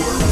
Network.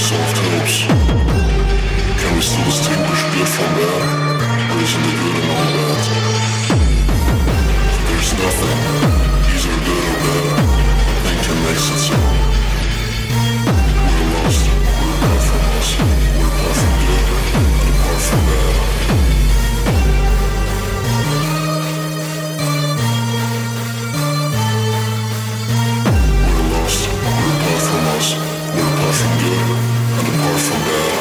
soft hips. Can we still distinguish good from bad? Raising the good and all that. There's nothing, These are good or bad. Thinking makes it so. We're lost, we're apart from us. We're apart from good, apart from bad. We're apart from us. We're apart from good. I'm a powerful girl.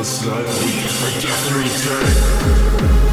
the sun. death return.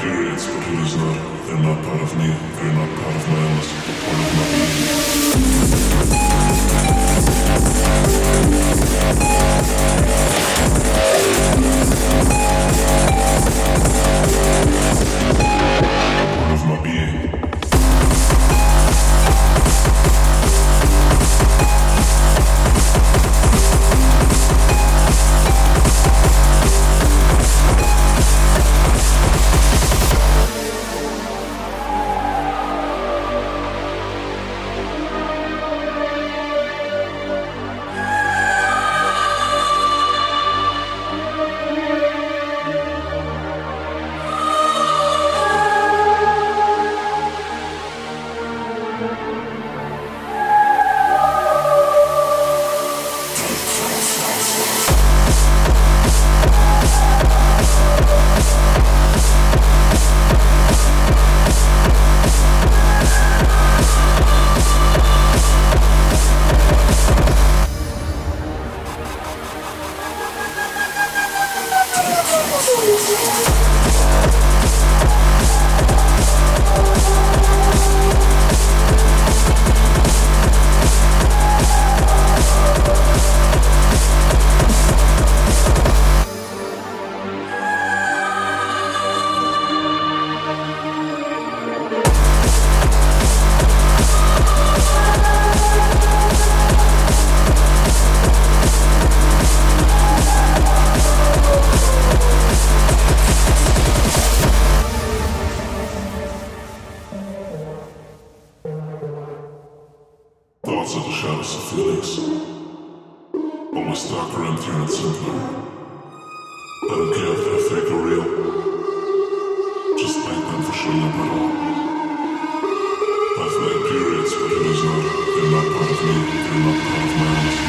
periods, but it is not. They're not part of me. They're not part of my. Part of my being. Thoughts of the shadows of feelings. But my stock are and simpler. I don't care if they're fake or real. Just thank them for showing up at all. I've had periods, but it is not. They're not part of me. They're not part of my life.